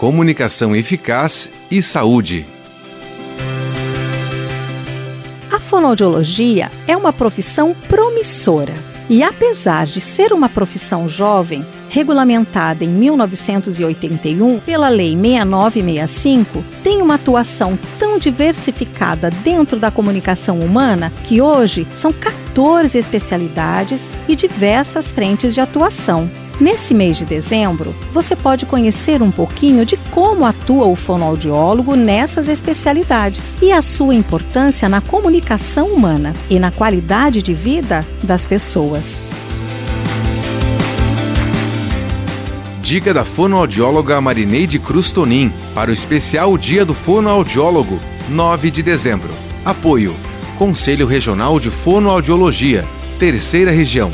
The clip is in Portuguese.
comunicação eficaz e saúde. A fonoaudiologia é uma profissão promissora e, apesar de ser uma profissão jovem, regulamentada em 1981 pela Lei 6965, tem uma atuação tão diversificada dentro da comunicação humana que hoje são 14 especialidades e diversas frentes de atuação. Nesse mês de dezembro, você pode conhecer um pouquinho de como atua o fonoaudiólogo nessas especialidades e a sua importância na comunicação humana e na qualidade de vida das pessoas. Dica da fonoaudióloga Marineide Cruz Tonin para o especial Dia do Fonoaudiólogo, 9 de dezembro. Apoio: Conselho Regional de Fonoaudiologia, Terceira Região.